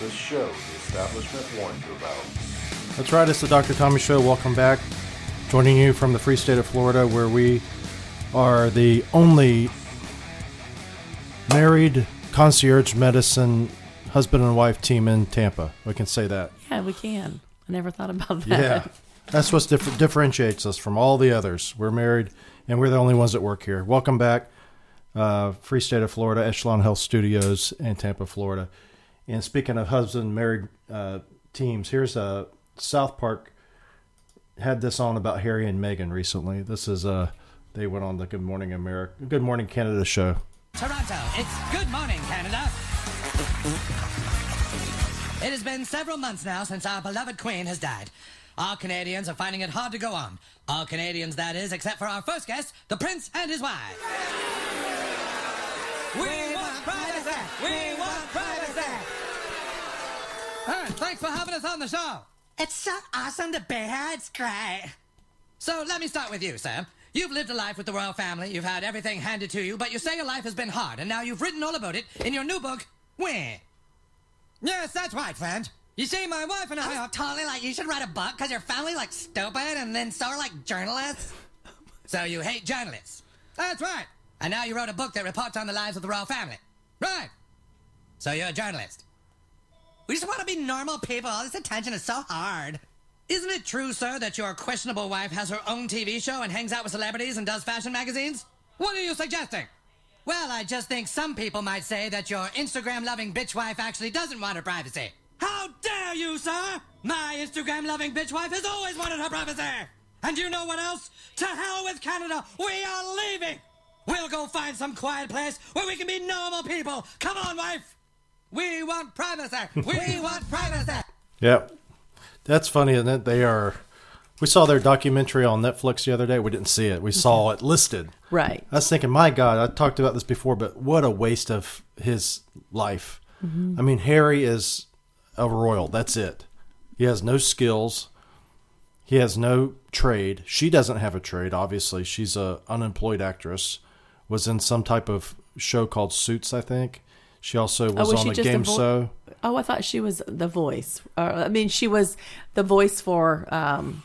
this show the establishment warned you about. That's right, it's the Dr. Tommy Show. Welcome back. Joining you from the free state of Florida, where we are the only married concierge medicine husband and wife team in Tampa. We can say that. Yeah, we can. I never thought about that. Yeah. That's what differ- differentiates us from all the others. We're married and we're the only ones that work here. Welcome back, uh, Free State of Florida, Echelon Health Studios in Tampa, Florida. And speaking of husband married uh, teams, here's a South Park had this on about Harry and Meghan recently. This is uh they went on the Good Morning America, Good Morning Canada show. Toronto, it's good morning, Canada. It has been several months now since our beloved Queen has died. All Canadians are finding it hard to go on. All Canadians, that is, except for our first guest, the Prince and his wife. We want privacy! We want privacy! Aaron, thanks for having us on the show. It's so awesome to be here. It's great. So let me start with you, Sam. You've lived a life with the royal family, you've had everything handed to you, but you say your life has been hard, and now you've written all about it in your new book, Where? Yes, that's right, friend. You see, my wife and I, are totally like, you should write a book because your family like stupid, and then so are like journalists. so you hate journalists. That's right. And now you wrote a book that reports on the lives of the royal family. Right. So you're a journalist. We just want to be normal people. All this attention is so hard. Isn't it true, sir, that your questionable wife has her own TV show and hangs out with celebrities and does fashion magazines? What are you suggesting? Well, I just think some people might say that your Instagram loving bitch wife actually doesn't want her privacy. How dare you, sir? My Instagram loving bitch wife has always wanted her privacy. And you know what else? To hell with Canada. We are leaving. We'll go find some quiet place where we can be normal people. Come on, wife. We want privacy. We want privacy. Yep. That's funny, isn't it? They are. We saw their documentary on Netflix the other day. We didn't see it. We saw mm-hmm. it listed. Right. I was thinking, my God, I talked about this before, but what a waste of his life. Mm-hmm. I mean, Harry is a royal. That's it. He has no skills. He has no trade. She doesn't have a trade. Obviously, she's a unemployed actress. Was in some type of show called Suits, I think. She also was, was on she a just a game vo- show. Oh, I thought she was the voice. Uh, I mean, she was the voice for um,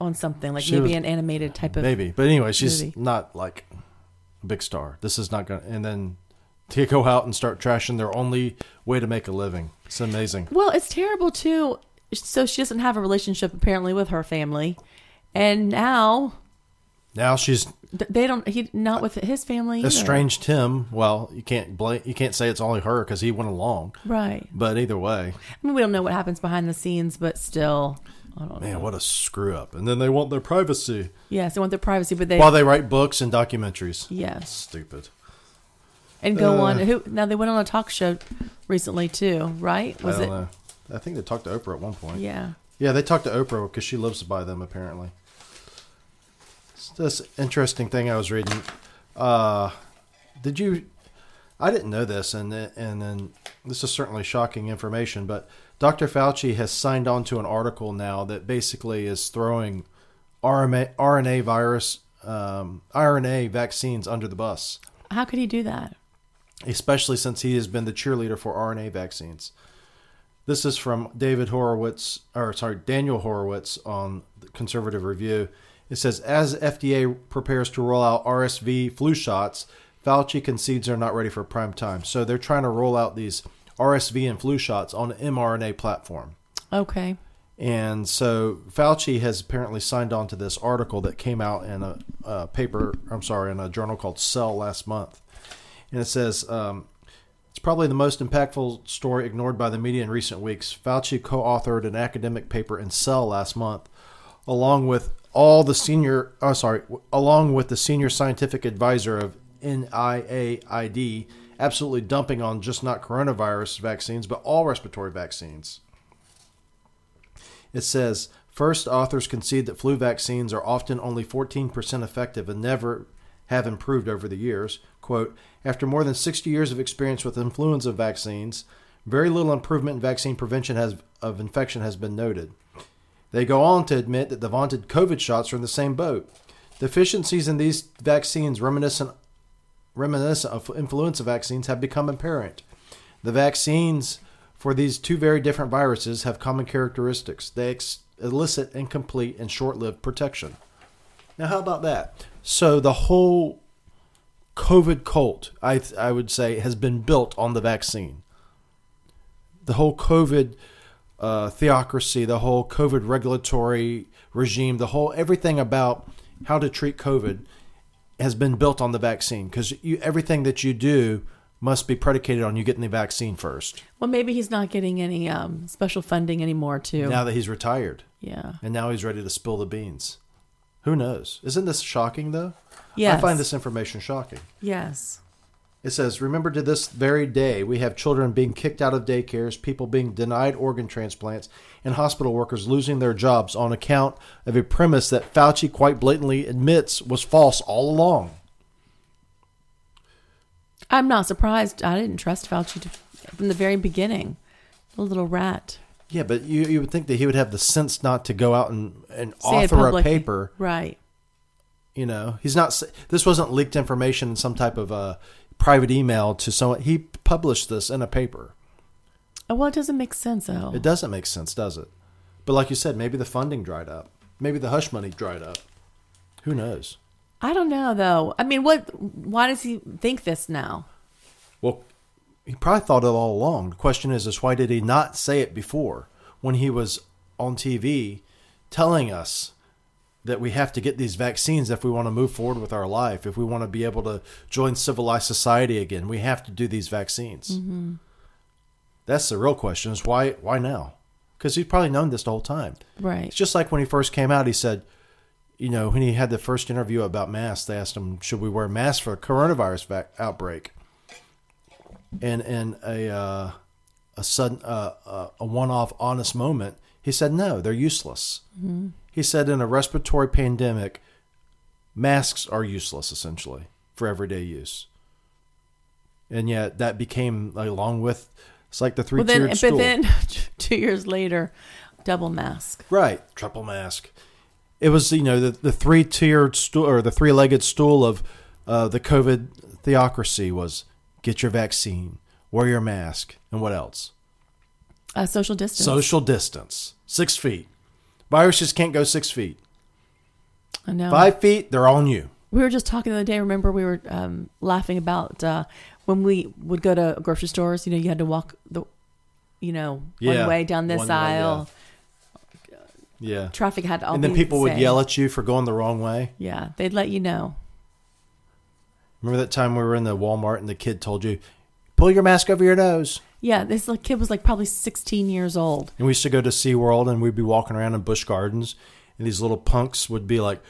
on something like She maybe was- an animated type of. Maybe, but anyway, she's movie. not like a big star. This is not going. to And then to go out and start trashing their only way to make a living. It's amazing. Well, it's terrible too. So she doesn't have a relationship apparently with her family, and now Now she's they don't. He not with his family. either. estranged him. Well, you can't blame. You can't say it's only her because he went along. Right. But either way, I mean, we don't know what happens behind the scenes, but still, I don't know. man, what a screw up. And then they want their privacy Yes, they want their privacy, but they while they write books and documentaries. yes, Stupid. and go Uh, on. Who now they went on a talk show recently too, right? Was I it? don't know. I think they talked to Oprah at one point. Yeah. Yeah, they talked to Oprah because she lives by them apparently. This interesting thing I was reading. Uh, did you? I didn't know this, and then- and then this is certainly shocking information. But Dr. Fauci has signed on to an article now that basically is throwing RNA, RNA virus, um, RNA vaccines under the bus, How could he do that? especially since he has been the cheerleader for RNA vaccines. This is from David Horowitz, or sorry, Daniel Horowitz on the Conservative Review. It says, as FDA prepares to roll out RSV flu shots, Fauci concedes they're not ready for prime time. So they're trying to roll out these RSV and flu shots on an mRNA platform. Okay. And so Fauci has apparently signed on to this article that came out in a, a paper, I'm sorry, in a journal called Cell last month. And it says, um, it's probably the most impactful story ignored by the media in recent weeks. Fauci co authored an academic paper in Cell last month, along with all the senior, oh, sorry, along with the senior scientific advisor of NIAID, absolutely dumping on just not coronavirus vaccines, but all respiratory vaccines. It says first authors concede that flu vaccines are often only 14% effective and never have improved over the years. Quote, after more than 60 years of experience with influenza vaccines, very little improvement in vaccine prevention has, of infection has been noted. They go on to admit that the vaunted COVID shots are in the same boat. Deficiencies in these vaccines reminiscent reminiscent of influenza vaccines have become apparent. The vaccines for these two very different viruses have common characteristics. They ex- elicit incomplete and short lived protection. Now, how about that? So, the whole COVID cult, I, I would say, has been built on the vaccine. The whole COVID uh, theocracy, the whole COVID regulatory regime, the whole everything about how to treat COVID has been built on the vaccine because everything that you do must be predicated on you getting the vaccine first. Well, maybe he's not getting any um, special funding anymore, too. Now that he's retired. Yeah. And now he's ready to spill the beans. Who knows? Isn't this shocking, though? Yes. I find this information shocking. Yes. It says, Remember to this very day, we have children being kicked out of daycares, people being denied organ transplants, and hospital workers losing their jobs on account of a premise that Fauci quite blatantly admits was false all along. I'm not surprised. I didn't trust Fauci to, from the very beginning. A little rat. Yeah, but you, you would think that he would have the sense not to go out and, and Say author a paper. Right. You know, he's not. This wasn't leaked information in some type of uh, private email to someone. He published this in a paper. Oh, Well, it doesn't make sense, though. It doesn't make sense, does it? But like you said, maybe the funding dried up. Maybe the hush money dried up. Who knows? I don't know, though. I mean, what? Why does he think this now? Well, he probably thought it all along. The question is, is why did he not say it before when he was on TV telling us that we have to get these vaccines if we want to move forward with our life, if we want to be able to join civilized society again, we have to do these vaccines. That's the real question: is why? Why now? Because he's probably known this the whole time. Right. It's just like when he first came out, he said, you know, when he had the first interview about masks, they asked him, should we wear masks for a coronavirus vac- outbreak? And in a uh, a sudden uh, uh, a one off honest moment, he said, no, they're useless. He said, in a respiratory pandemic, masks are useless essentially for everyday use. And yet that became along with it's like the three Well, then, tiered but stool. then two years later, double mask. Right, triple mask. It was you know the the three tiered stool or the three legged stool of uh, the COVID theocracy was get your vaccine, wear your mask, and what else? Uh, social distance. Social distance, six feet. Viruses can't go six feet. I know. Five feet, they're on you. We were just talking the other day. Remember, we were um, laughing about uh, when we would go to grocery stores. You know, you had to walk the, you know, Yeah, one way down this one way, aisle. Yeah, Traffic had to all and then people would yell at you for going the wrong way. Yeah, they'd let you know. Remember that time we were in the Walmart and the kid told you, "Pull your mask over your nose." Yeah, this like, kid was like probably 16 years old. And we used to go to SeaWorld and we'd be walking around in Busch Gardens and these little punks would be like,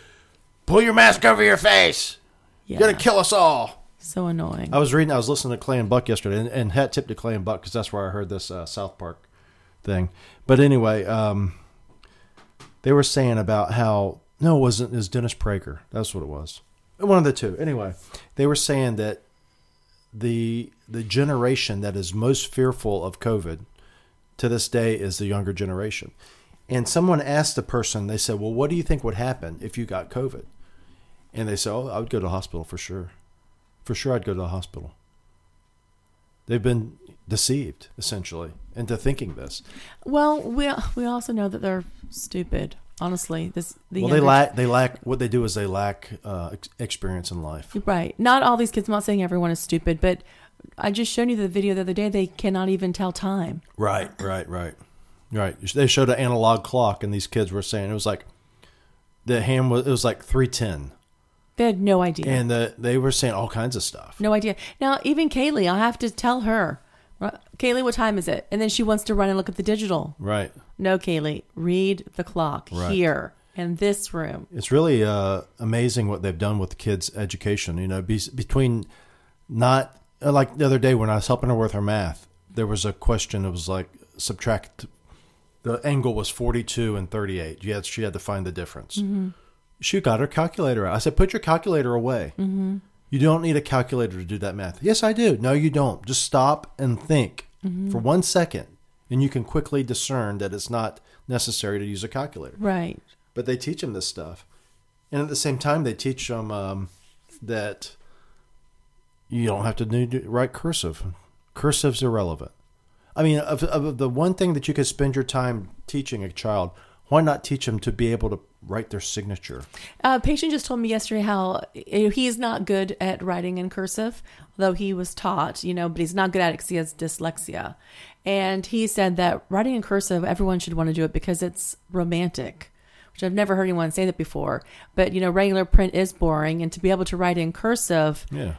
Pull your mask over your face. Yeah, You're going to kill us all. so annoying. I was reading, I was listening to Clay and Buck yesterday and, and hat tip to Clay and Buck because that's where I heard this uh, South Park thing. But anyway, um, they were saying about how, no, it wasn't, it was Dennis Prager. That's what it was. One of the two. Anyway, they were saying that the the generation that is most fearful of COVID to this day is the younger generation. And someone asked the person, they said, Well, what do you think would happen if you got COVID? And they said, Oh, I would go to hospital for sure. For sure, I'd go to the hospital. They've been deceived, essentially, into thinking this. well, we we also know that they're stupid. Honestly, this the well, they lack, they lack, what they do is they lack uh, ex- experience in life. Right. Not all these kids. I'm not saying everyone is stupid, but I just showed you the video the other day. They cannot even tell time. Right, right, right, right. They showed an analog clock, and these kids were saying it was like the hand was it was like three ten, They had no idea. and the, they were saying all kinds of stuff. no idea. Now, even Kaylee, I have to tell her, "Ru- Kaylee, what time is it? And then she wants to run and look at the digital. Right. No, Kaylee, read the clock Right. here in this room. It's really uh, amazing what they've done with kids' education. You know, be, between not uh, like the other day when I was helping her with her math, there was a question. It was like subtract. The angle was forty-two and thirty-eight. Yes, she had to find the difference. She got her calculator out. I said, "Put your calculator away. Mm-hmm. You don't need a calculator to do that math." Yes, I do. No, you don't. Just stop and think for one second, and you can quickly discern that it's not necessary to use a calculator Right. but they teach them this stuff, and at the same time, they teach them um, that you don't have to do, write cursive. Cursive's irrelevant. I mean, of, of the one thing that you could spend your time teaching a child, why not teach them to be able to write their signature? Uh, patient just told me yesterday how know, he's not good at writing in cursive, though he was taught, you know, but he's not good at it because he has dyslexia. And he said that writing in cursive, everyone should want to do it because it's romantic, which I've never heard anyone say that before. But, you know, regular print is boring, and to be able to write in cursive, Yeah.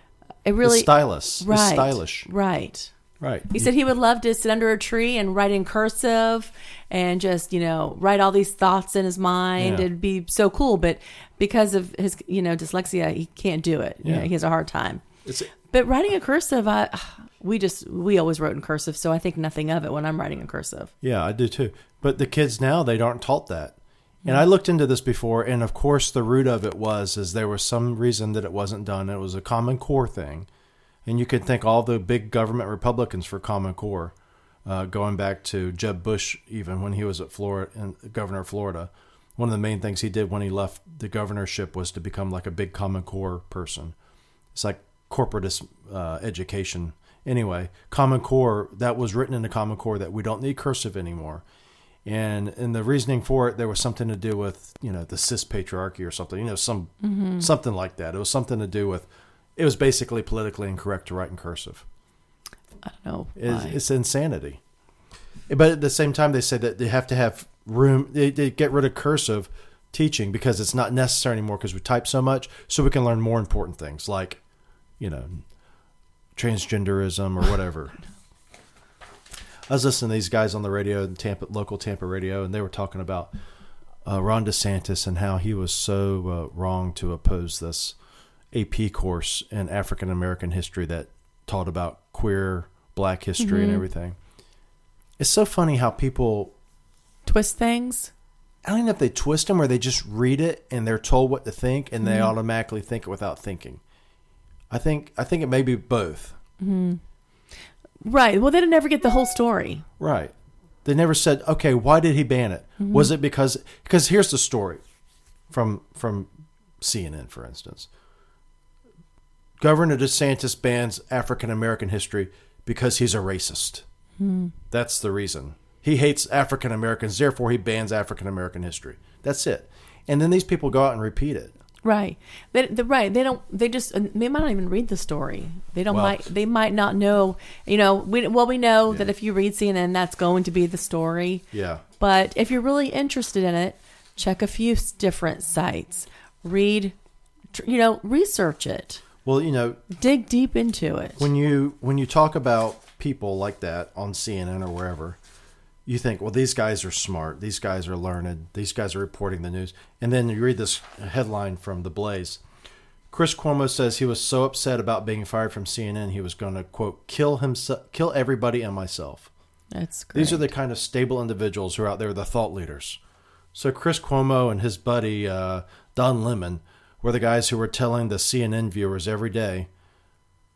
it really. it's stylish. Right. It's stylish. Right. Right. He said he would love to sit under a tree and write in cursive and just, you know, write all these thoughts in his mind. Yeah. It'd be so cool. But because of his, you know, dyslexia, he can't do it. You know, Yeah. he has a hard time. It's, But writing in cursive, I, we just, we always wrote in cursive. So I think nothing of it when I'm writing in cursive. Yeah, I do too. But the kids now they aren't taught that. And I looked into this before, and of course the root of it was is there was some reason that it wasn't done. It was a Common Core thing, and you could thank all the big government Republicans for Common Core, uh, going back to Jeb Bush even when he was at Florida and governor of Florida. One of the main things he did when he left the governorship was to become like a big Common Core person. It's like corporatist uh, education. Anyway, Common Core that was written in the Common Core that we don't need cursive anymore, and and the reasoning for it there was something to do with you know the cis patriarchy or something you know some something like that. It was something to do with it was basically politically incorrect to write in cursive. I don't know. It's, it's insanity. But at the same time, they say that they have to have room. They, they get rid of cursive teaching because it's not necessary anymore because we type so much, so we can learn more important things like, you know, transgenderism or whatever. I was listening to these guys on the radio, in Tampa local Tampa radio, and they were talking about uh, Ron DeSantis and how he was so uh, wrong to oppose this AP course in African American history that taught about queer black history and mm-hmm. everything. It's so funny how people Twist things. I don't know if they twist them or they just read it and they're told what to think and they mm-hmm. automatically think it without thinking. I think I think it may be both. Mm-hmm. Right. Well, they never get the whole story. Right. They never said, okay, why did he ban it? Was it because because here's the story from from CNN, for instance. Governor DeSantis bans African American history because he's a racist. Hmm. That's the reason. He hates African Americans, therefore he bans African American history. That's it. And then these people go out and repeat it. Right. They, the right. They don't. They just. Uh, they might not even read the story. They don't. Well- might. They might not know. You know. We well. We know that if you read CNN, that's going to be the story. Yeah. But if you're really interested in it, check a few different sites. Read. You know. Research it. Well, you know, Dig deep into it. when you when you talk about people like that on CNN or wherever, you think, well, these guys are smart, these guys are learned, these guys are reporting the news, and then you read this headline from the Blaze. Chris Cuomo says he was so upset about being fired from CNN, he was going to quote kill himself, kill everybody and myself. That's great. These are the kind of stable individuals who are out there, the thought leaders. So Chris Cuomo and his buddy uh, Don Lemon were the guys who were telling the CNN viewers every day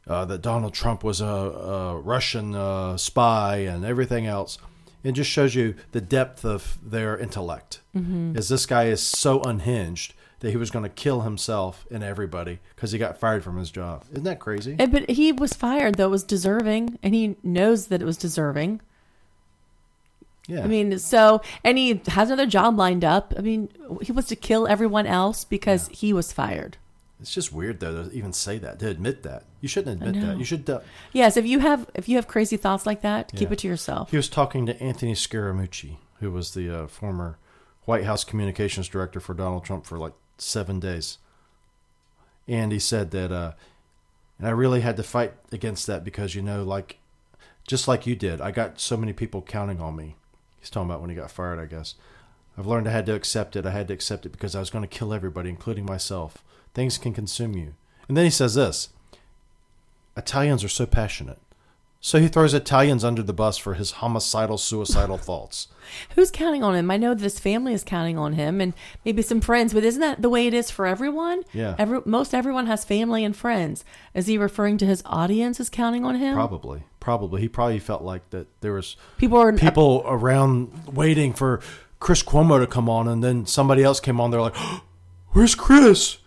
uh, that Donald Trump was a, a Russian uh, spy and everything else. It just shows you the depth of their intellect. Mm-hmm. As this guy is so unhinged that he was going to kill himself and everybody because he got fired from his job. Isn't that crazy? Eh, But he was fired though. It was deserving, and he knows that it was deserving. Yeah. I mean, so and he has another job lined up. I mean, he wants to kill everyone else because he was fired. It's just weird though to even say that, to admit that. You shouldn't admit that. You should. Uh, Yes, if you have if you have crazy thoughts like that, keep Yeah. it to yourself. he was talking to Anthony Scaramucci, who was the uh, former White House communications director for Donald Trump for like seven days, and he said that, uh, and I really had to fight against that because you know, like, just like you did, I got so many people counting on me. He's talking about when he got fired, I guess. I've learned I had to accept it. I had to accept it because I was going to kill everybody, including myself. Things can consume you. And then he says this Italians are so passionate. So he throws Italians under the bus for his homicidal, suicidal thoughts. Who's counting on him? I know that his family is counting on him, and maybe some friends. But isn't that the way it is for everyone? Yeah. Every, most everyone has family and friends. Is he referring to his audience as counting on him? Probably, probably. He probably felt like that there was People are people around waiting for Chris Cuomo to come on, and then somebody else came on. They're like, "Where's Chris?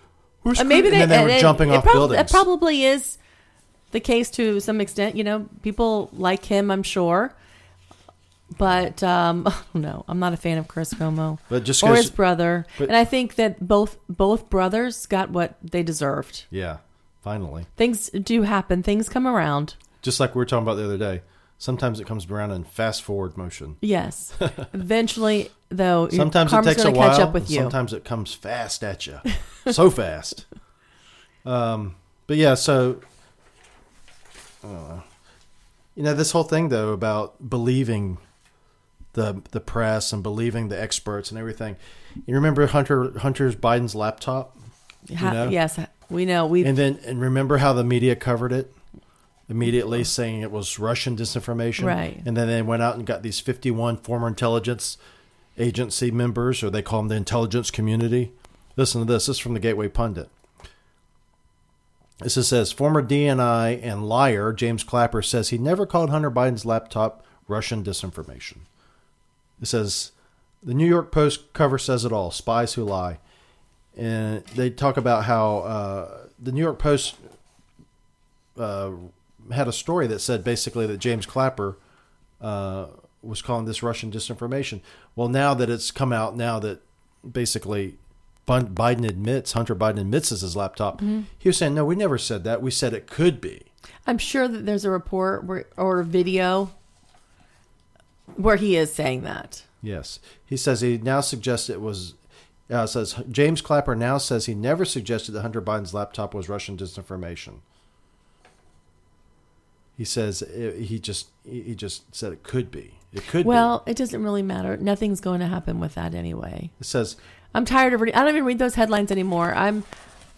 Where's Uh, maybe Chris?" they, and then they were it- jumping it off prob- buildings. It probably is the case to some extent. You know, people like him, I'm sure, But um, no, I'm not a fan of Chris Cuomo But just or his brother. but- and I think that both both brothers got what they deserved. Yeah, finally. Things do happen. Things come around. Just like we were talking about the other day. Sometimes it comes around in fast forward motion. Yes. Eventually, though, Sometimes it takes a while. catch up with you. Sometimes it comes fast at you, so fast. Um, but yeah, so I don't know. You know, this whole thing though about believing the the press and believing the experts and everything. You remember Hunter Hunter's Biden's laptop, Ha- know? Yes, we know. We and then and remember how the media covered it immediately, saying it was Russian disinformation, Right. And then they went out and got these fifty-one former intelligence agency members, or they call them the intelligence community. Listen to this. This is from the Gateway Pundit. This is says former DNI and liar James Clapper says he never called Hunter Biden's laptop Russian disinformation. It says the New York Post cover says it all: spies who lie, and they talk about how uh, the New York Post uh, had a story that said basically that James Clapper uh, was calling this Russian disinformation. Well, now that it's come out, now that basically Biden admits, Hunter Biden admits it's his laptop, he was saying, no, we never said that. We said it could be. I'm sure that there's a report where, or a video where he is saying that. Yes. He says he now suggests it was. Uh, says James Clapper now says he never suggested that Hunter Biden's laptop was Russian disinformation. He says it, he just he just said it could be. It could Well, be. it doesn't really matter. Nothing's going to happen with that anyway. It says I'm tired of reading. I don't even read those headlines anymore. I'm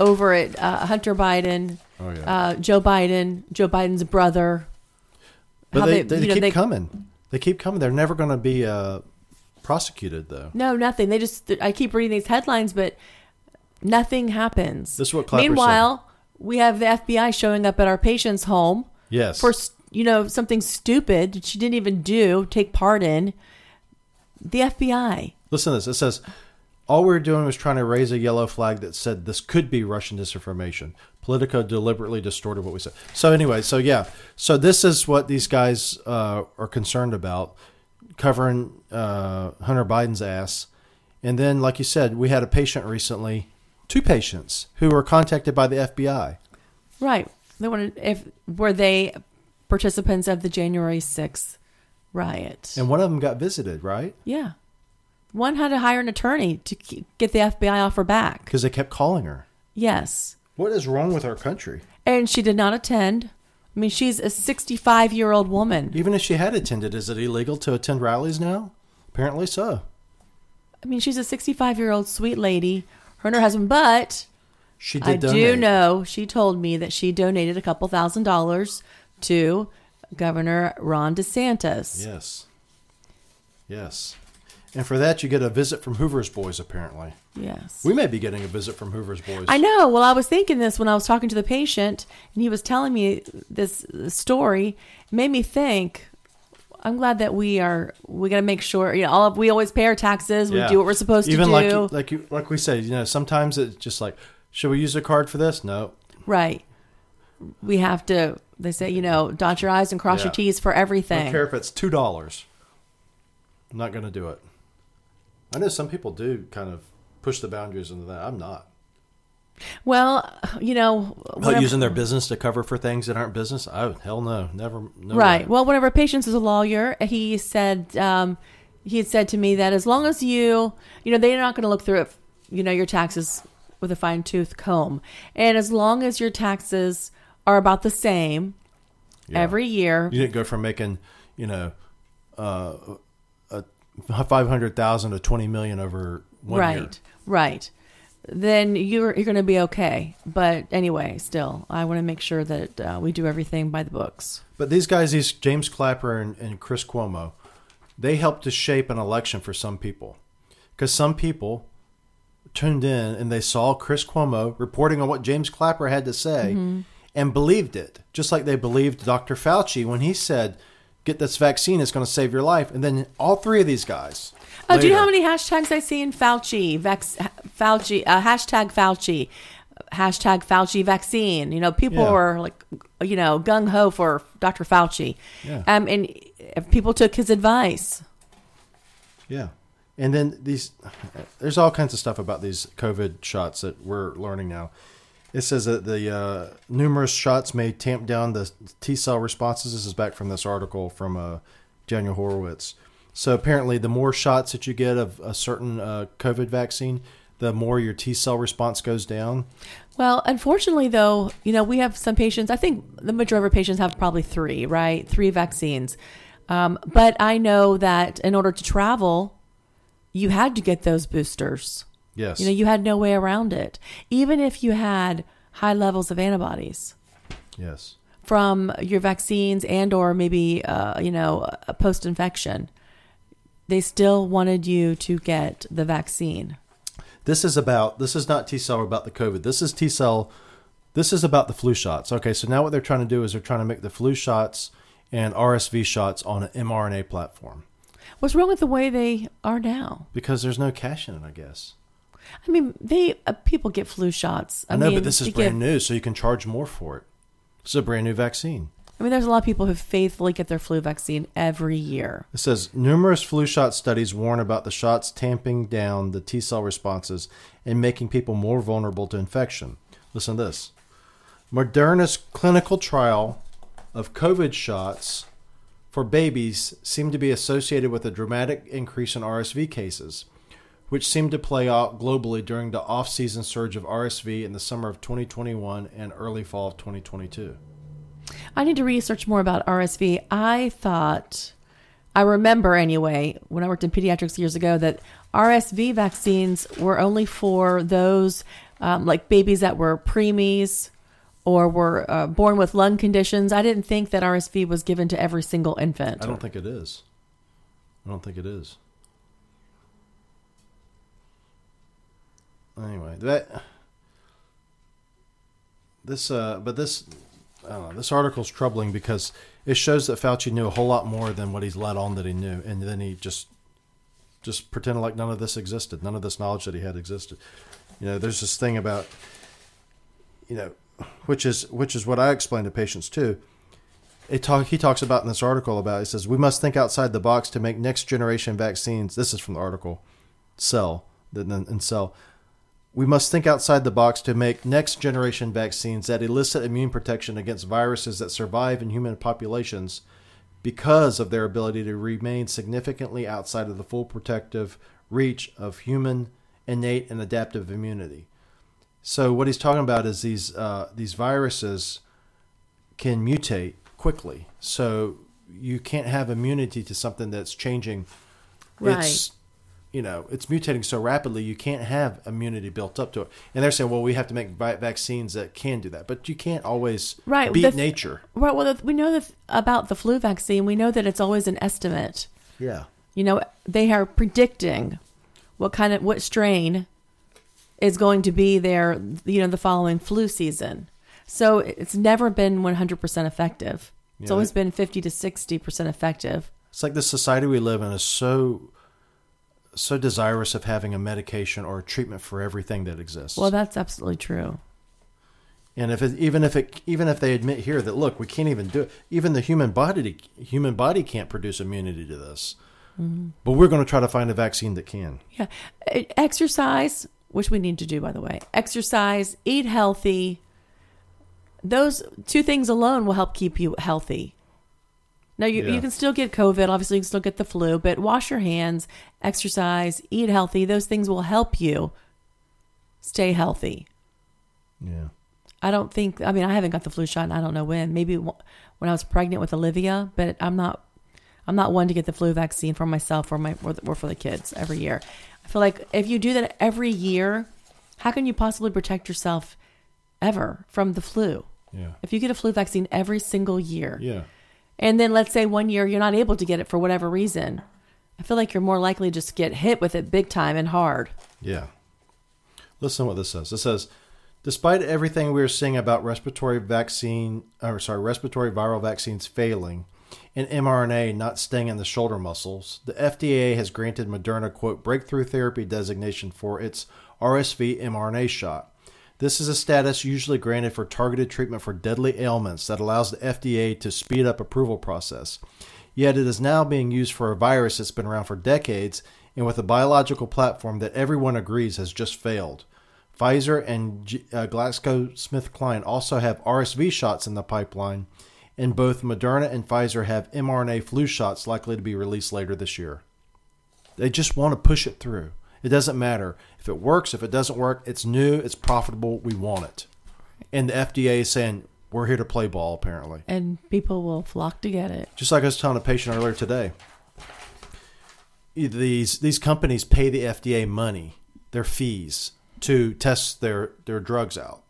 over it. Uh, Hunter Biden, Oh, yeah. uh, Joe Biden, Joe Biden's brother. But they, they- they, know, keep they- coming. They keep coming. They're never going to be uh, prosecuted, though. No, nothing. They just. I keep reading these headlines, but nothing happens. This is what Clapper Meanwhile, we have the FBI showing up at our patient's home Yes. for you know something stupid that she didn't even do, take part in. The FBI. Listen to this. It says, all we were doing was trying to raise a yellow flag that said this could be Russian disinformation. Politico deliberately distorted what we said. So anyway, so yeah, so this is what these guys uh, are concerned about, covering uh, Hunter Biden's ass, and then, like you said, we had a patient recently, two patients who were contacted by the FBI. Right. They wanted if were they participants of the January sixth riot. And one of them got visited, right? yeah. One had to hire an attorney to ke- get the FBI off her back. Because they kept calling her. Yes. What is wrong with our country? And she did not attend. I mean, she's a 65 year old woman. Even if she had attended, is it illegal to attend rallies now? Apparently so. I mean, she's a 65 year old sweet lady, her and her husband. But She did I do know she told me that she donated a couple thousand dollars to Governor Ron DeSantis. Yes. Yes. And for that, you get a visit from Hoover's Boys, apparently. Yes. We may be getting a visit from Hoover's Boys. I know. Well, I was thinking this when I was talking to the patient, and he was telling me this story. It made me think. I'm glad that we are. We got to make sure. You know, all of, we always pay our taxes. We Yeah. do what we're supposed Even to like do. you, like you, like we said, you know, sometimes it's just like, should we use a card for this? No. right. We have to. They say, you know, dot your i's and cross Yeah. your t's for I don't everything. care if it's two dollars. I'm not going to do it. I know some people do kind of push the boundaries into that. I'm not. Well, you know, whenever- using their business to cover for things that aren't business? Oh hell no, never. No right. way. Well, one of our patients is a lawyer. He said um, he had said to me that as long as you, you know, they're not going to look through it, you know, your taxes with a fine tooth comb, and as long as your taxes are about the same Yeah. every year, You didn't go from making, you know, uh, a five hundred thousand to twenty million over one right, year. right, right. then you're you're going to be okay. But anyway, still, I want to make sure that uh, we do everything by the books. But these guys, these James Clapper and, and Chris Cuomo, they helped to shape an election for some people, because some people tuned in and they saw Chris Cuomo reporting on what James Clapper had to say Mm-hmm. and believed it, just like they believed Dr. Fauci when he said, "Get this vaccine; it's going to save your life." And then all three of these guys. Oh, do you know how many hashtags I see in Fauci? Vex, Fauci, uh, hashtag Fauci. hashtag Fauci vaccine. You know, people Yeah. were like, you know, gung ho for Dr. Fauci. Yeah. Um, and people took his advice. Yeah. And then these, there's all kinds of stuff about these COVID shots that we're learning now. It says that the uh, numerous shots may tamp down the T cell responses. This is back from this article from uh, Daniel Horowitz. So apparently, the more shots that you get of a certain uh, COVID vaccine, the more your T cell response goes down. Well, unfortunately, though, you know, we have some patients. I think the majority of our patients have probably three, right? Three vaccines. Um, but I know that in order to travel, you had to get those boosters. Yes. You know, you had no way around it. Even if you had high levels of antibodies yes. from your vaccines and or maybe uh, you know a post infection, they still wanted you to get the vaccine. This is about this is not T cell about the COVID. This is T cell. This is about the flu shots. Okay, so now what they're trying to do is they're trying to make the flu shots and RSV shots on an mRNA platform What's wrong with the way they are now? because there's no cash in it. I guess. I mean, they uh, people get flu shots. I, know, mean, but this is brand get- new, so you can charge more for it. It's a brand new vaccine. I mean, there's a lot of people who faithfully get their flu vaccine every year. It says numerous flu shot studies warn about the shots tamping down the T cell responses and making people more vulnerable to infection. Listen to this. Moderna's clinical trial of COVID shots for babies seemed to be associated with a dramatic increase in RSV cases, which seemed to play out globally during the off season surge of RSV in the summer of 2021 and early fall of 2022. I need to research more about RSV. I thought, I remember anyway, when I worked in pediatrics years ago, that RSV vaccines were only for those um, like babies that were preemies or were uh, born with lung conditions. I didn't think that RSV was given to every single infant. I don't think it is. I don't think it is. Anyway, that this uh but this know, this article's troubling because it shows that Fauci knew a whole lot more than what he's let on that he knew and then he just just pretended like none of this existed. None of this knowledge that he had existed. You know, there's this thing about you know, which is which is what I explain to patients too. It talk, he talks about in this article about he says we must think outside the box to make next generation vaccines. This is from the article. Cell and cell we must think outside the box to make next generation vaccines that elicit immune protection against viruses that survive in human populations because of their ability to remain significantly outside of the full protective reach of human innate and adaptive immunity so what he's talking about is these uh, these viruses can mutate quickly. So you can't have immunity to something that's changing. It's, you know, it's mutating so rapidly, you can't have immunity built up to it. And they're saying, well, we have to make vaccines that can do that. But you can't always Right, beat the nature. Right. Well, the- we know that about the flu vaccine. We know that it's always an estimate. Yeah. You know, they are predicting what kind of what strain is going to be there. You know, the following flu season. So it's never been 100% effective. It's Yeah, always it- been 50 to 60% effective. It's like the society we live in is so so desirous of having a medication or a treatment for everything that exists. Well, that's absolutely true. And if it, even if it even if they admit here that look, we can't even do it. Even the human body human body can't produce immunity to this. Mm-hmm. But we're going to try to find a vaccine that can. Yeah. Exercise, which we need to do, by the way. Exercise, eat healthy. Those two things alone will help keep you healthy. Now, you, Yeah. you can still get COVID. Obviously, you can still get the flu, but wash your hands, exercise, eat healthy. Those things will help you stay healthy. Yeah. I don't think, I mean, I haven't got the flu shot and I don't know when. Maybe when I was pregnant with Olivia, but I'm not. I'm not one to get the flu vaccine for myself or my or, or for the kids every year. I feel like if you do that every year, how can you possibly protect yourself ever from the flu? Yeah. If you get a flu vaccine every single year, Yeah. and then let's say one year you're not able to get it for whatever reason, I feel like you're more likely to just get hit with it big time and hard. Yeah. Listen to what this says. It says, despite everything we are seeing about respiratory vaccine, or sorry, respiratory viral vaccines failing, and mRNA not staying in the shoulder muscles, the FDA has granted Moderna quote breakthrough therapy designation for its RSV mRNA shot. This is a status usually granted for targeted treatment for deadly ailments that allows the FDA to speed up approval process. Yet it is now being used for a virus that's been around for decades and with a biological platform that everyone agrees has just failed. Pfizer and uh, GlaxoSmithKline also have RSV shots in the pipeline, and both Moderna and Pfizer have mRNA flu shots likely to be released later this year. They just want to push it through. It doesn't matter if it works, if it doesn't work. It's new, it's profitable. We want it, and the FDA is saying we're here to play ball. Apparently, And people will flock to get it. just like I was telling a patient earlier today, these these companies pay the FDA money, their fees to test their their drugs out,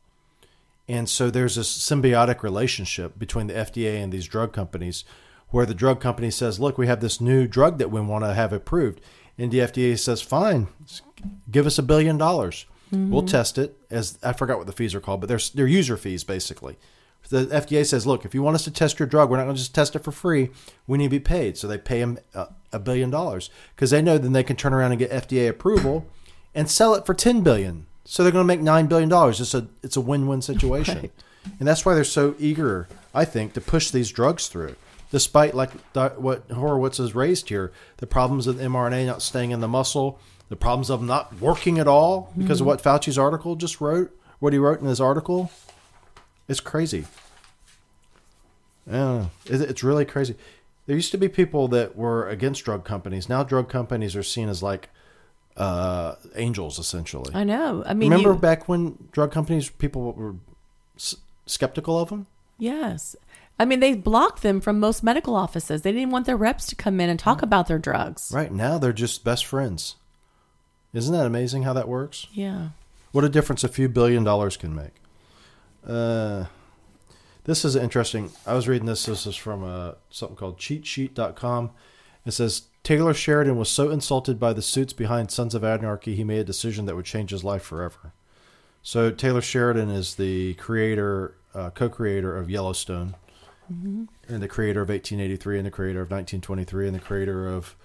and so there's a symbiotic relationship between the FDA and these drug companies, where the drug company says, "Look, we have this new drug that we want to have approved," and the FDA says, "Fine, give us a billion dollars, we'll mm-hmm. test it." As I forgot what the fees are called, but they're they're user fees basically the FDA says, look, if you want us to test your drug, we're not going to just test it for free. We need to be paid. So they pay them a, a billion dollars because they know then they can turn around and get FDA approval and sell it for ten billion. So they're going to make nine billion dollars. It's a it's a win win situation, Right. and that's why they're so eager, I think, to push these drugs through. Despite like what Horowitz has raised here, the problems of mRNA not staying in the muscle, the problems of them not working at all because of what mm-hmm. Fauci's article just wrote, what he wrote in his article. It's crazy. Yeah, it- it's really crazy. There used to be people that were against drug companies. Now drug companies are seen as like uh, angels, essentially. I know. I mean, Remember you- back when drug companies, people were s- skeptical of them? Yes. I mean, they blocked them from most medical offices. They didn't want their reps to come in and talk about their drugs. Right now, they're just best friends. Isn't that amazing how that works? Yeah. What a difference a few billion dollars can make. Uh, this is interesting. I was reading this. This is from uh, something called cheatsheet.com. It says Taylor Sheridan was so insulted by the suits behind Sons of Anarchy, he made a decision that would change his life forever. So Taylor Sheridan is the creator, uh, co-creator of Yellowstone, and the creator of 1883, and the creator of 1923, and the creator of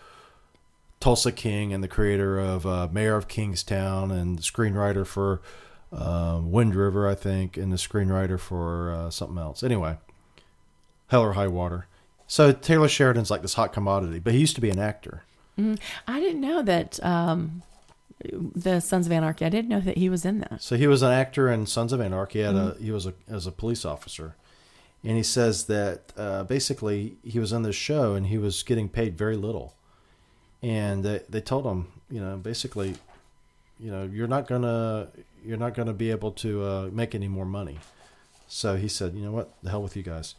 Tulsa King and the creator of uh, Mayor of Kingstown and the screenwriter for uh, Wind River, I think, and the screenwriter for uh, something else. Anyway, Hell or High Water. So Taylor Sheridan's like this hot commodity, but he used to be an actor. I didn't know that um, the Sons of Anarchy. I didn't know that he was in that. So he was an actor in Sons of Anarchy. He, had a, he was a, as a police officer. And he says that uh, basically he was in this show and he was getting paid very little. And they, they told him, you know, basically, you know, you're not gonna you're not gonna be able to uh, make any more money. So he said, you know what, the hell with you guys.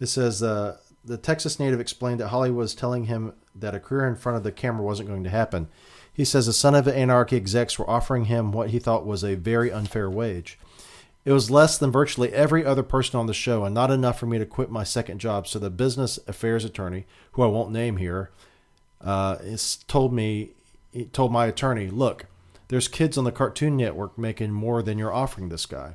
It says uh, the Texas native explained that Holly was telling him that a career in front of the camera wasn't going to happen. He says the Son of Anarchy execs were offering him what he thought was a very unfair wage. It was less than virtually every other person on the show, and not enough for me to quit my second job. So the business affairs attorney, who I won't name here, uh, told me, told my attorney, look, there's kids on the Cartoon Network making more than you're offering this guy.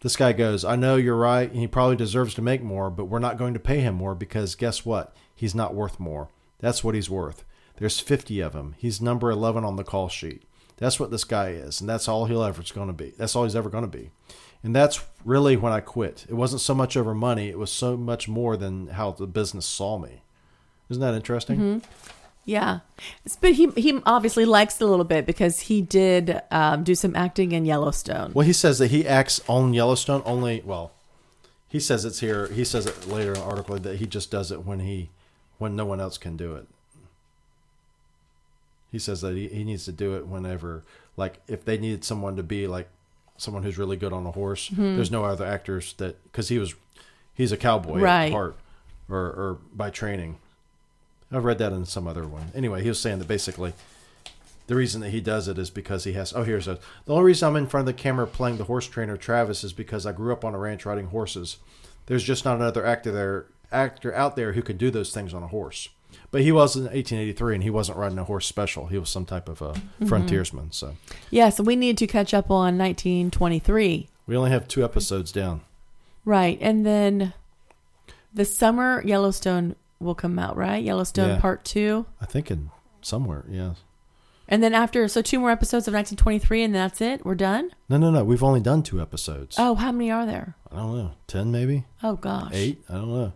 This guy goes, I know you're right, and he probably deserves to make more, but we're not going to pay him more because guess what? He's not worth more. That's what he's worth. There's 50 of him. He's number 11 on the call sheet. That's what this guy is, and that's all he'll ever going to be. That's all he's ever going to be. And that's really when I quit. It wasn't so much over money, it was so much more than how the business saw me. Isn't that interesting? Mm-hmm. Yeah, but he he obviously likes it a little bit because he did um, do some acting in Yellowstone. Well, he says that he acts on Yellowstone only. Well, he says it's here. He says it later in the article that he just does it when he, when no one else can do it. He says that he, he needs to do it whenever, like, if they needed someone to be like someone who's really good on a horse. There's no other actors that because he was, he's a cowboy Right. heart, or or by training. I've read that in some other one. Anyway, he was saying that basically the reason that he does it is because he has. Oh, here's a. The only reason I'm in front of the camera playing the horse trainer Travis is because I grew up on a ranch riding horses. There's just not another actor there, actor out there who could do those things on a horse. But he was in 1883, and he wasn't riding a horse special. He was some type of a mm-hmm. frontiersman. So Yeah, so we need to catch up on 1923. we only have two episodes down. Right. And then the summer Yellowstone will come out, right? Yellowstone Yeah. Part 2. I think in somewhere, yeah. And then after, so two more episodes of 1923, and that's it. We're done. No, no, no. We've only done two episodes. Oh, how many are there? I don't know. Ten maybe? Oh gosh, Eight? I don't know.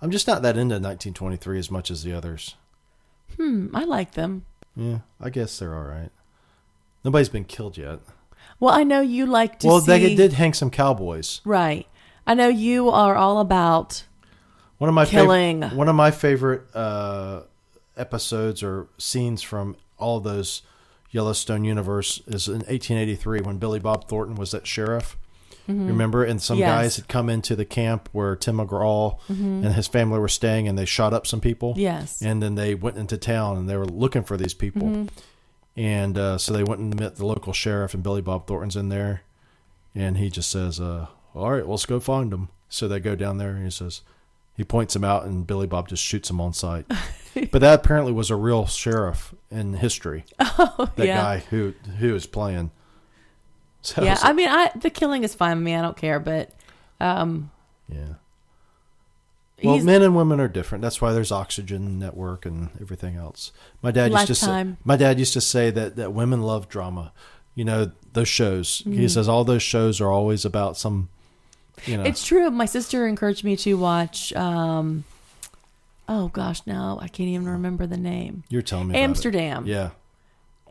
I'm just not that into 1923 as much as the others. Hmm, I like them. Yeah, I guess they're all right. Nobody's been killed yet. Well, I know you like to well, see. they did hang some cowboys. Right. I know you are all about. One of my Killing. fav- one of my favorite uh, episodes or scenes from all those Yellowstone universe is in 1883 when Billy Bob Thornton was that sheriff. Remember, and some Mm-hmm. Yes. guys had come into the camp where Tim McGraw and his family were staying, and they shot up some people. Yes. and then they went into town and they were looking for these people, Mm-hmm. and uh, so they went and met the local sheriff, and Billy Bob Thornton's in there, and he just says, uh, "All right, let's go find them." So they go down there, and he says, he points him out, and Billy Bob just shoots him on sight. but that apparently was a real sheriff in history. that yeah. guy who who is playing. So Yeah, so- I mean, I the killing is fine with me. I don't care, but um, yeah. Well, men and women are different. That's why there's Oxygen Network and everything else. My dad used to say. My dad used to say that that women love drama. You know those shows. Mm-hmm. He says all those shows are always about some. You know. It's true. My sister encouraged me to watch. Um, oh gosh, now I can't even remember the name. you're telling me. Amsterdam. Yeah.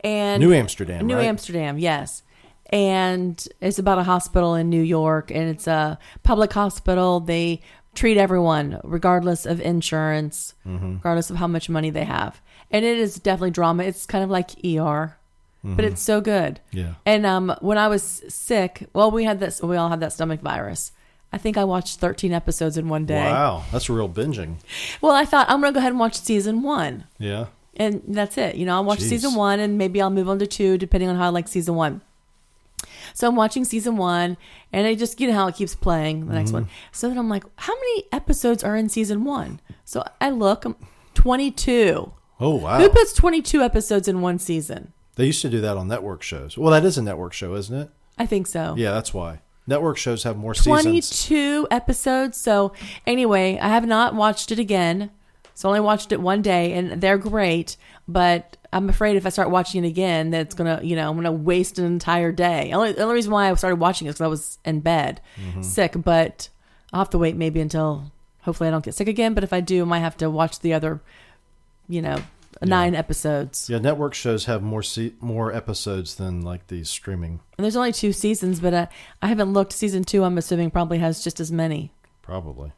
And New Amsterdam. New right? Amsterdam, yes. And it's about a hospital in New York, and it's a public hospital. They treat everyone regardless of insurance, Mm-hmm. regardless of how much money they have. And it is definitely drama. It's kind of like ER, but it's so good. Mm-hmm. Yeah. And um, when I was sick, well, we had this. We all had that stomach virus. I think I watched 13 episodes in one day. Wow, that's real binging. Well, I thought I'm gonna go ahead and watch season one Yeah. and that's it. You know, I'll watch Jeez. season one and maybe I'll move on to two depending on how I like season one. So I'm watching season one and I just, you know how it keeps playing the next Mm-hmm. one. So then I'm like, how many episodes are in season one? So I look, I'm 22. Oh wow. Who puts 22 episodes in one season? They used to do that on network shows. Well, that is a network show, isn't it? I think so. Yeah, that's why. Network shows have more seasons. 22 episodes. So anyway, I have not watched it again. So I only watched it one day and they're great, but I'm afraid if I start watching it again that it's going to, you know, I'm going to waste an entire day. Only, the only reason why I started watching it is because I was in bed mm-hmm. sick, but I'll have to wait maybe until hopefully I don't get sick again. But if I do, I might have to watch the other, you know, nine episodes. Yeah, network shows have more se- more episodes than like these streaming. And there's only two seasons, but uh, I haven't looked. Season two, I'm assuming, probably has just as many. Probably.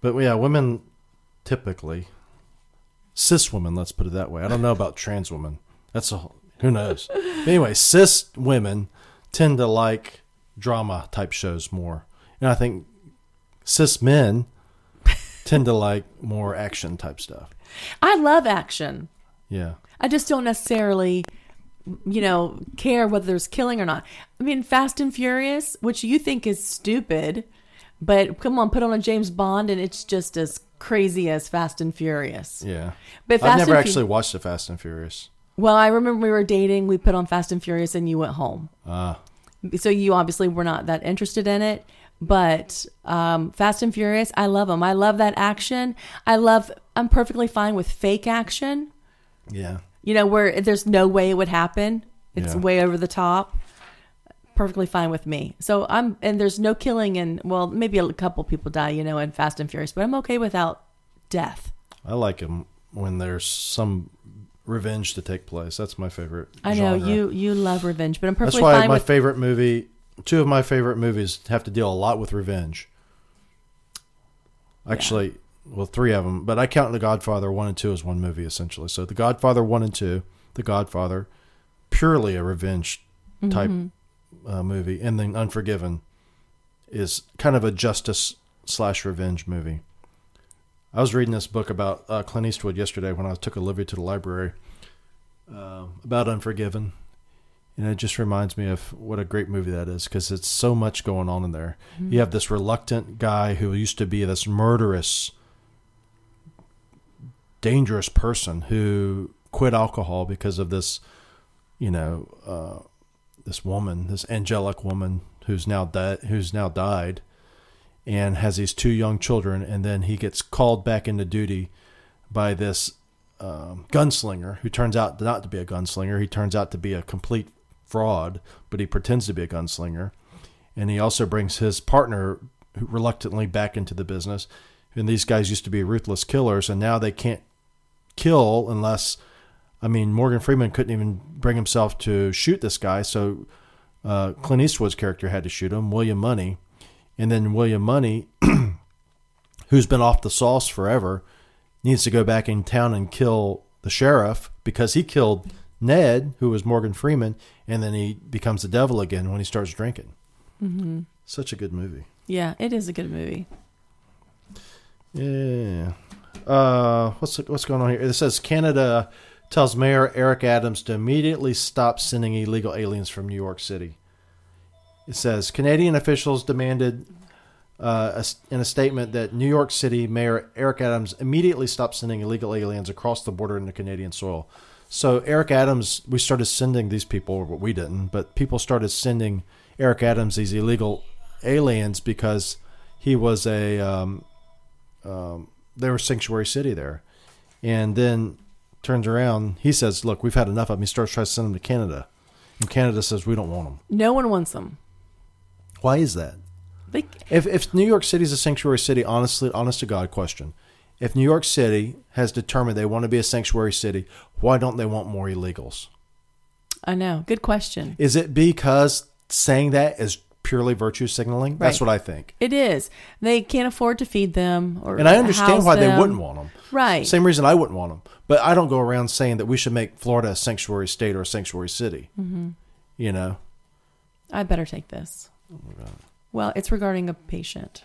But yeah, women typically cis women, let's put it that way. I don't know about trans women. That's a who knows. But anyway, cis women tend to like drama type shows more. And I think cis men tend to like more action type stuff. I love action. Yeah. I just don't necessarily, you know, care whether there's killing or not. I mean, Fast and Furious, which you think is stupid, but come on, put on a James Bond and it's just as crazy as Fast and Furious. Yeah. But I've never and Fu- actually watched a Fast and Furious. Well, I remember we were dating, we put on Fast and Furious and you went home. Ah. So you obviously were not that interested in it. But um, Fast and Furious, I love them. I love that action. I love, I'm perfectly fine with fake action. Yeah. you know, where there's no way it would happen. It's Yeah. way over the top. Perfectly fine with me. So I'm, and there's no killing, and well, maybe a couple people die, you know, in Fast and Furious, but I'm okay without death. I like them when there's some revenge to take place. That's my favorite. I know genre. you you love revenge, but I'm perfectly. Fine. That's why my with. favorite movie, two of my favorite movies, have to deal a lot with revenge. Actually, well, three of them, but I count The Godfather one and two as one movie essentially. So The Godfather one and two, The Godfather, purely a revenge type uh, movie, and then Unforgiven is kind of a justice slash revenge movie. I was reading this book about uh, Clint Eastwood yesterday when I took Olivia to the library uh, about Unforgiven, and it just reminds me of what a great movie that is because it's so much going on in there. You have this reluctant guy who used to be this murderous, dangerous person who quit alcohol because of this, you know, uh, this woman, this angelic woman who's now dead, who's now died, and has these two young children, and then he gets called back into duty by this um, gunslinger who turns out not to be a gunslinger. He turns out to be a complete fraud, but he pretends to be a gunslinger. And he also brings his partner reluctantly back into the business. And these guys used to be ruthless killers, and now they can't kill unless, I mean, Morgan Freeman couldn't even bring himself to shoot this guy, so uh, Clint Eastwood's character had to shoot him, William Munny. And then William Munny, who's been off the sauce forever, needs to go back in town and kill the sheriff because he killed Ned, who was Morgan Freeman, and then he becomes the devil again when he starts drinking. Mm-hmm. Such a good movie. Yeah, it is a good movie. Yeah. Uh, what's what's going on here? It says Canada tells Mayor Eric Adams to immediately stop sending illegal aliens from New York City. It says Canadian officials demanded uh, in a statement that New York City Mayor Eric Adams immediately stop sending illegal aliens across the border into Canadian soil. So Eric Adams, we started sending these people, but we didn't, but people started sending Eric Adams these illegal aliens because he was a um, um, they were sanctuary city there, and then turns around. He says, "Look, we've had enough of them." He starts trying to send them to Canada, and Canada says, "We don't want them." No one wants them. Why is that? They, If if New York City is a sanctuary city, honestly, honest to God, question: If New York City has determined they want to be a sanctuary city, why don't they want more illegals? I know. Good question. Is it because saying that is purely virtue signaling? That's what I think. It is. They can't afford to feed them, or And I understand why they wouldn't want them. Right. Same reason I wouldn't want them. But I don't go around saying that we should make Florida a sanctuary state or a sanctuary city. Mm-hmm. You know? I better take this. Oh Well, it's regarding a patient.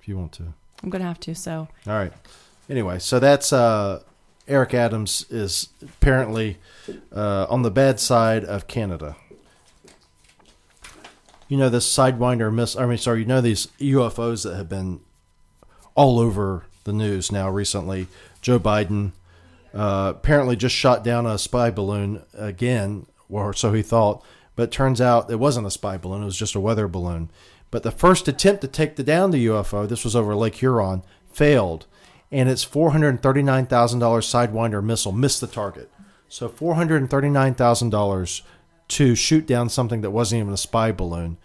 If you want to. I'm gonna have to. So All right. Anyway, so that's uh, Eric Adams is apparently uh, on the bad side of Canada. You know this Sidewinder miss. I mean, sorry. You know these UFOs that have been all over the news now recently. Joe Biden uh, apparently just shot down a spy balloon again, or so he thought. But turns out it wasn't a spy balloon; it was just a weather balloon. But the first attempt to take the, down the UFO, this was over Lake Huron, failed, and its four hundred thirty-nine thousand dollars Sidewinder missile missed the target. So four hundred thirty-nine thousand dollars to shoot down something that wasn't even a spy balloon.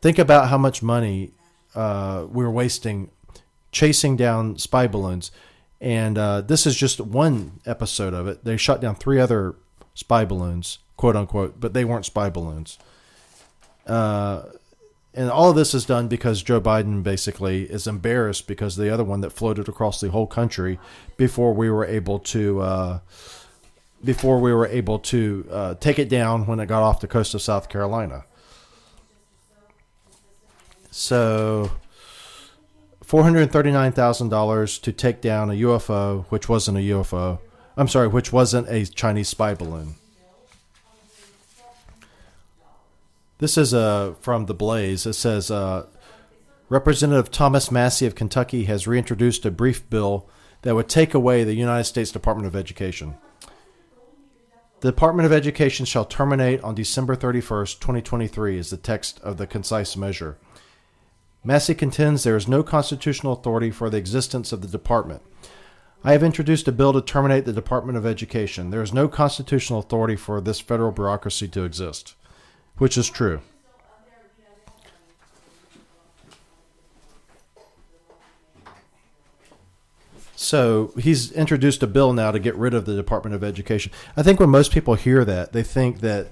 Think about how much money uh, we were wasting chasing down spy balloons. And uh, this is just one episode of it. They shot down three other spy balloons, quote unquote, but they weren't spy balloons. Uh, and all of this is done because Joe Biden basically is embarrassed because the other one that floated across the whole country before we were able to uh, before we were able to uh, take it down when it got off the coast of South Carolina. So, four hundred thirty-nine thousand dollars to take down a UFO, which wasn't a UFO. I'm sorry, which wasn't a Chinese spy balloon. This is uh, from the Blaze. It says uh, Representative Thomas Massie of Kentucky has reintroduced a brief bill that would take away the United States Department of Education. The Department of Education shall terminate on December 31st, 2023, is the text of the concise measure. Massie contends there is no constitutional authority for the existence of the department. I have introduced a bill to terminate the Department of Education. There is no constitutional authority for this federal bureaucracy to exist, which is true. So he's introduced a bill now to get rid of the Department of Education. I think when most people hear that, they think that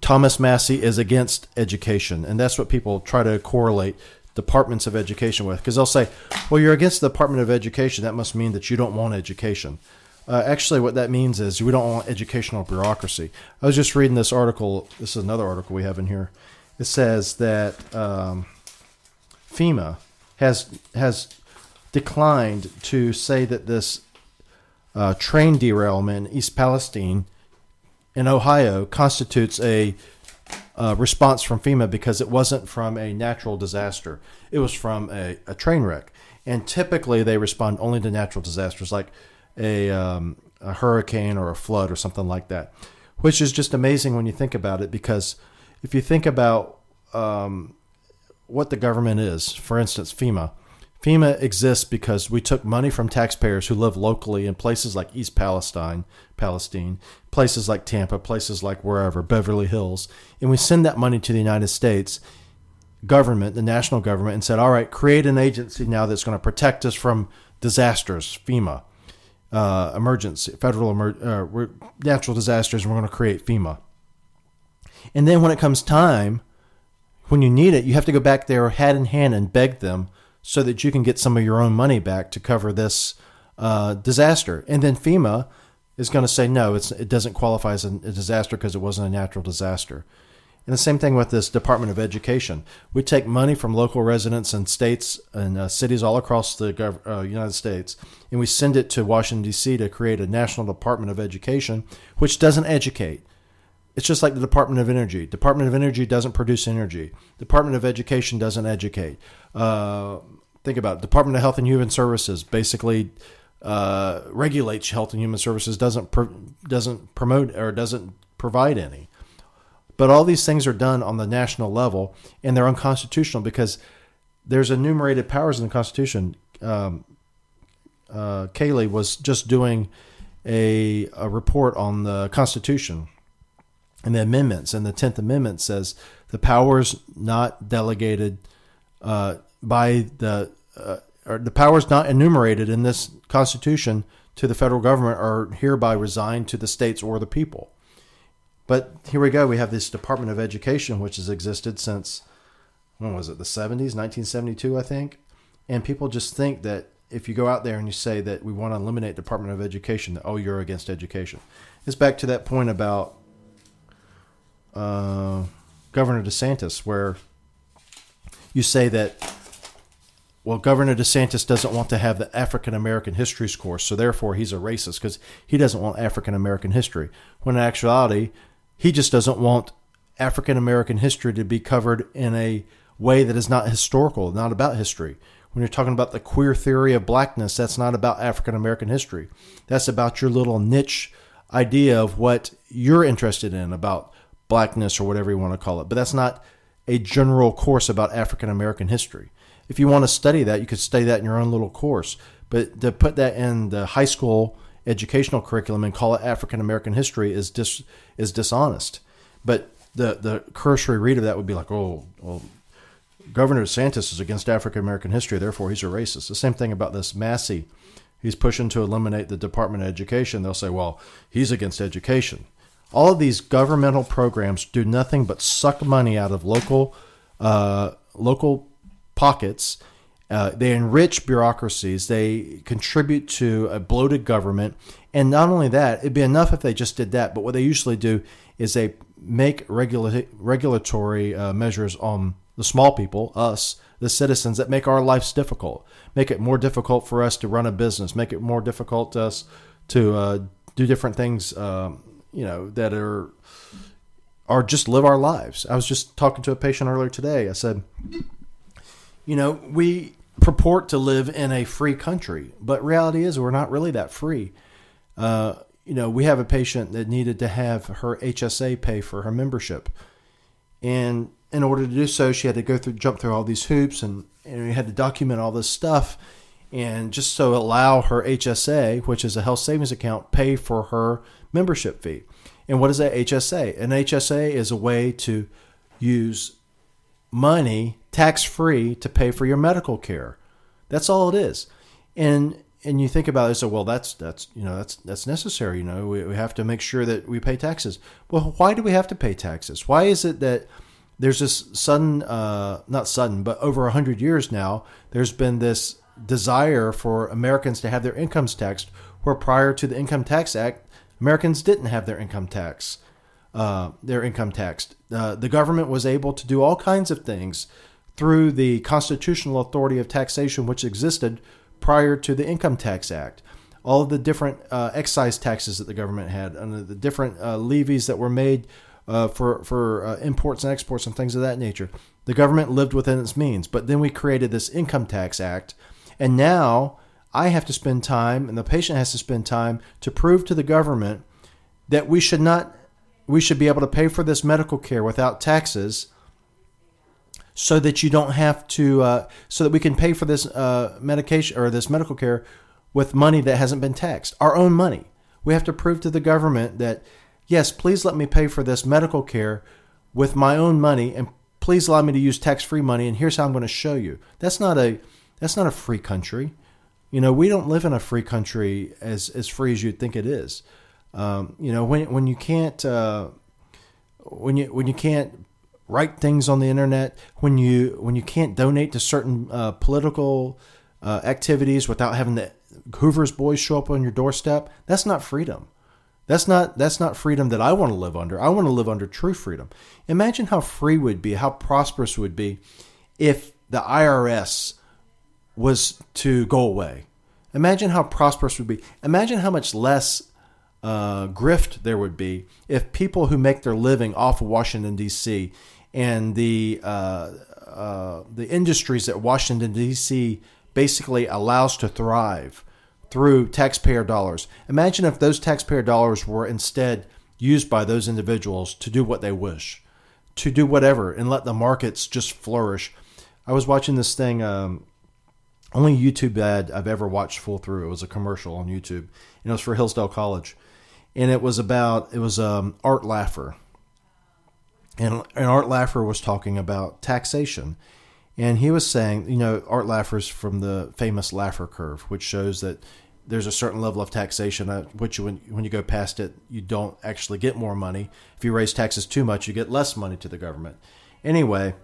Thomas Massie is against education, and that's what people try to correlate departments of education with. Because they'll say, "Well, you're against the Department of Education. That must mean that you don't want education." Uh, actually, what that means is we don't want educational bureaucracy. I was just reading this article. This is another article we have in here. It says that um, FEMA has has declined to say that this uh, train derailment in East Palestine in Ohio constitutes a uh, response from FEMA because it wasn't from a natural disaster. It was from a, a train wreck. And typically they respond only to natural disasters like a, um, a hurricane or a flood or something like that, which is just amazing when you think about it because if you think about um, what the government is, for instance, FEMA, FEMA exists because we took money from taxpayers who live locally in places like East Palestine, Palestine, places like Tampa, places like wherever, Beverly Hills, and we send that money to the United States government, the national government, and said, all right, create an agency now that's going to protect us from disasters, FEMA, uh, emergency, federal emer- uh, natural disasters, and we're going to create FEMA. And then when it comes time, when you need it, you have to go back there hand in hand and beg them so that you can get some of your own money back to cover this uh, disaster. And then FEMA is going to say, no, it doesn't qualify as a disaster because it wasn't a natural disaster. And the same thing with this Department of Education. We take money from local residents and states and uh, cities all across the gov- uh, United States, and we send it to Washington, D.C. to create a National Department of Education, which doesn't educate. It's just like the Department of Energy. Department of Energy doesn't produce energy. Department of Education doesn't educate. Uh, think about it. Department of Health and Human Services basically uh, regulates health and human services, doesn't doesn't promote or doesn't provide any. But all these things are done on the national level, and they're unconstitutional because there's enumerated powers in the Constitution. Um, uh, Kaylee was just doing a, a report on the Constitution and the amendments, and the Tenth Amendment says the powers not delegated uh, by the uh, or the powers not enumerated in this Constitution to the federal government are hereby resigned to the states or the people. But here we go. We have this Department of Education, which has existed since, when was it, the 70s, 1972, I think. And people just think that if you go out there and you say that we want to eliminate Department of Education, that, oh, you're against education. It's back to that point about uh, Governor DeSantis, where you say that, well, Governor DeSantis doesn't want to have the African American histories course, so therefore he's a racist because he doesn't want African American history. When in actuality, he just doesn't want African American history to be covered in a way that is not historical, not about history. When you're talking about the queer theory of blackness, that's not about African American history. That's about your little niche idea of what you're interested in about blackness or whatever you want to call it. But that's not a general course about African American history. If you want to study that, you could study that in your own little course. But to put that in the high school educational curriculum and call it African American history is dis, is dishonest. But the the cursory read of that would be like, oh, well, Governor DeSantis is against African American history, therefore he's a racist. The same thing about this Massie. He's pushing to eliminate the Department of Education. They'll say, well, he's against education. All of these governmental programs do nothing but suck money out of local uh, local pockets uh, they enrich bureaucracies. They contribute to a bloated government. And not only that, it'd be enough if they just did that. But what they usually do is they make regula- regulatory uh, measures on the small people, us, the citizens, that make our lives difficult, make it more difficult for us to run a business, make it more difficult to us to uh, do different things, um, you know, that are are just live our lives. I was just talking to a patient earlier today. I said, you know, we purport to live in a free country, but reality is we're not really that free. Uh, you know, we have a patient that needed to have her HSA pay for her membership, and in order to do so, she had to go through, jump through all these hoops, and and we had to document all this stuff, and just so allow her HSA, which is a health savings account, pay for her membership fee. And what is a HSA? An HSA is a way to use money tax free to pay for your medical care. That's all it is. And and you think about it, so well, that's that's you know that's that's necessary. You know, we, we have to make sure that we pay taxes. Well, why do we have to pay taxes? Why is it that there's this sudden, uh, not sudden, but over a hundred years now, there's been this desire for Americans to have their incomes taxed, where prior to the Income Tax Act, Americans didn't have their income tax, uh, their income taxed. Uh, the government was able to do all kinds of things through the constitutional authority of taxation, which existed prior to the Income Tax Act. All of the different uh, excise taxes that the government had, and the different uh, levies that were made uh, for for uh, imports and exports and things of that nature. The government lived within its means, but then we created this Income Tax Act, and now I have to spend time, and the patient has to spend time to prove to the government that we should not, we should be able to pay for this medical care without taxes so that you don't have to, uh, so that we can pay for this uh, medication or this medical care with money that hasn't been taxed, our own money. We have to prove to the government that, yes, please let me pay for this medical care with my own money, and please allow me to use tax-free money. And here's how I'm going to show you. That's not a that's not a free country. You know, we don't live in a free country as as free as you'd think it is. Um, you know, when when you can't uh, when you when you can't write things on the internet, when you when you can't donate to certain uh, political uh, activities without having the Hoover's boys show up on your doorstep, that's not freedom. That's not that's not freedom that I want to live under. I want to live under true freedom. Imagine how free would be, how prosperous would be if the IRS was to go away. Imagine how prosperous would be. Imagine how much less uh, grift there would be if people who make their living off of Washington D.C. and the uh, uh, the industries that Washington D.C. basically allows to thrive through taxpayer dollars. Imagine if those taxpayer dollars were instead used by those individuals to do what they wish, to do whatever, and let the markets just flourish. I was watching this thing. Um, only YouTube ad I've ever watched full through. It was a commercial on YouTube, and it was for Hillsdale College, and it was about it was um, Art Laffer, and, and Art Laffer was talking about taxation, and he was saying, you know, Art Laffer's from the famous Laffer curve, which shows that there's a certain level of taxation at which when when you go past it, you don't actually get more money. If you raise taxes too much, you get less money to the government. Anyway,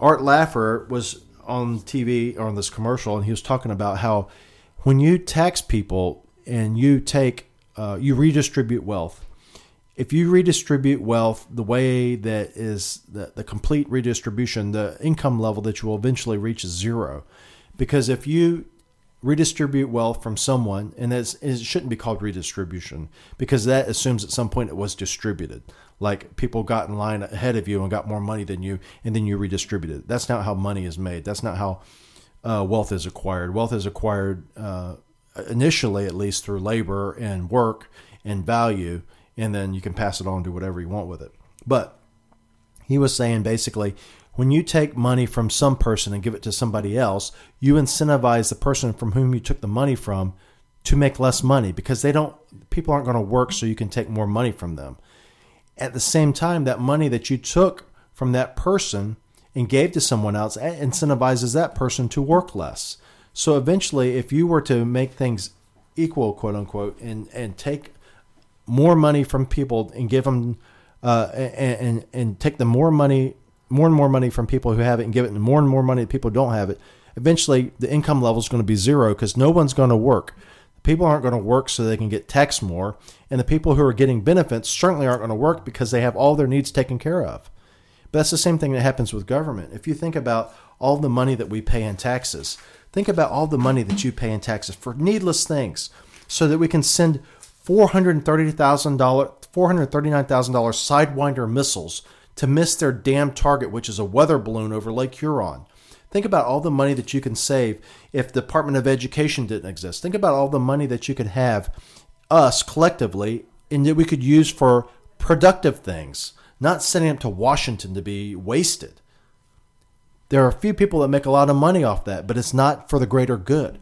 Art Laffer was on TV or on this commercial, and he was talking about how when you tax people and you take uh, you redistribute wealth. If you redistribute wealth the way that is the, the complete redistribution, the income level that you will eventually reach is zero. Because if you redistribute wealth from someone, and it shouldn't be called redistribution because that assumes at some point it was distributed. Like people got in line ahead of you and got more money than you, and then you redistributed. That's not how money is made. That's not how uh, wealth is acquired. Wealth is acquired uh, initially, at least, through labor and work and value, and then you can pass it on to whatever you want with it. But he was saying basically when you take money from some person and give it to somebody else, you incentivize the person from whom you took the money from to make less money because they don't people aren't going to work so you can take more money from them. At the same time, that money that you took from that person and gave to someone else incentivizes that person to work less. So eventually, if you were to make things equal, quote unquote, and and take more money from people and give them uh, and, and and take the more money more and more money from people who have it and give it more and more money to people who don't have it, eventually the income level is going to be zero because no one's going to work. People aren't going to work so they can get taxed more, and the people who are getting benefits certainly aren't going to work because they have all their needs taken care of. But that's the same thing that happens with government. If you think about all the money that we pay in taxes, think about all the money that you pay in taxes for needless things, so that we can send four hundred thirty thousand dollars, four hundred thirty nine thousand dollars Sidewinder missiles to miss their damn target, which is a weather balloon over Lake Huron. Think about all the money that you can save if the Department of Education didn't exist. Think about all the money that you could have, us collectively, and that we could use for productive things, not sending them to Washington to be wasted. There are a few people that make a lot of money off that, but it's not for the greater good.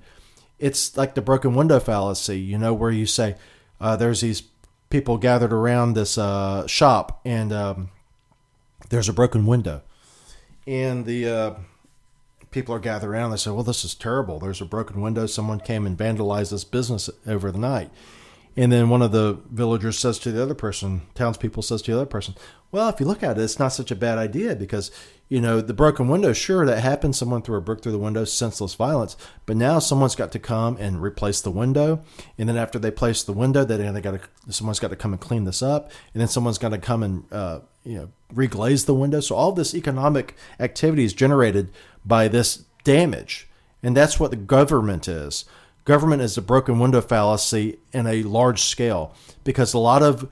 It's like the broken window fallacy, you know, where you say uh, there's these people gathered around this uh, shop and um, there's a broken window, and the uh, people are gathered around. They say, "Well, this is terrible. There's a broken window. Someone came and vandalized this business over the night." And then one of the villagers says to the other person, townspeople says to the other person, "Well, if you look at it, it's not such a bad idea because you know the broken window. Sure, that happened. Someone threw a brick through the window, senseless violence. But now someone's got to come and replace the window, and then after they place the window, then they got to someone's got to come and clean this up, and then someone's got to come and uh, you know reglaze the window. So all this economic activity is generated by this damage, and that's what the government is. Government is a broken window fallacy in a large scale because a lot of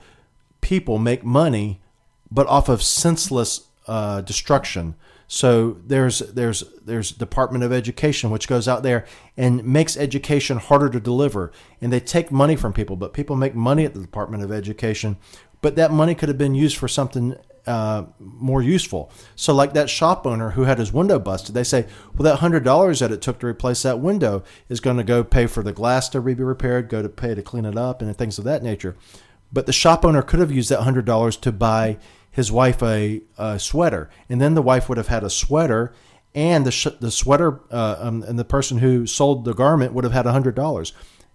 people make money, but off of senseless uh, destruction. So there's there's there's Department of Education which goes out there and makes education harder to deliver, and they take money from people, but people make money at the Department of Education but that money could have been used for something uh, more useful. So, like that shop owner who had his window busted, they say, well, that hundred dollars that it took to replace that window is going to go pay for the glass to be repaired, go to pay to clean it up, and things of that nature. But the shop owner could have used that hundred dollars to buy his wife a, a, sweater, and then the wife would have had a sweater, and the sh- the sweater uh, um, and the person who sold the garment would have had hundred dollars.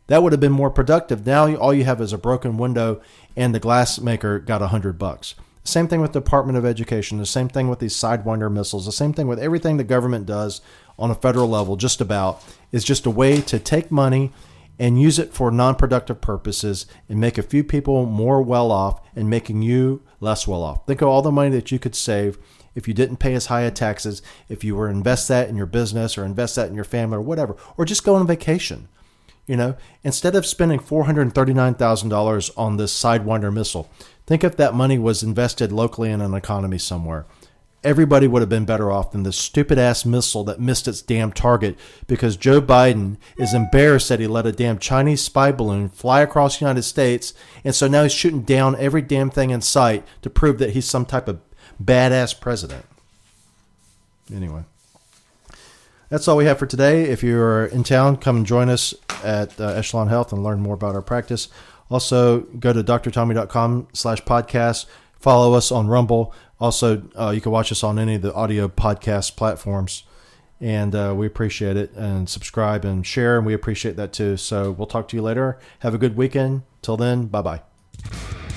That would have been more productive. Now all you have is a broken window, and the glass maker got a hundred bucks. Same thing with Department of Education. The same thing with these Sidewinder missiles. The same thing with everything the government does on a federal level. Just about is just a way to take money and use it for non-productive purposes and make a few people more well off and making you less well off. Think of all the money that you could save if you didn't pay as high a taxes, if you were invest that in your business or invest that in your family or whatever, or just go on vacation. You know, instead of spending $439,000 on this Sidewinder missile, think if that money was invested locally in an economy somewhere. Everybody would have been better off than this stupid ass missile that missed its damn target because Joe Biden is embarrassed that he let a damn Chinese spy balloon fly across the United States. And so now he's shooting down every damn thing in sight to prove that he's some type of badass president. Anyway that's all we have for today. If you're in town, come join us at uh, Echelon Health and learn more about our practice. Also, go to drtommy.com slash podcast. Follow us on Rumble. Also, uh, you can watch us on any of the audio podcast platforms. And uh, we appreciate it. And subscribe and share, and we appreciate that too. So we'll talk to you later. Have a good weekend. Till then, bye bye.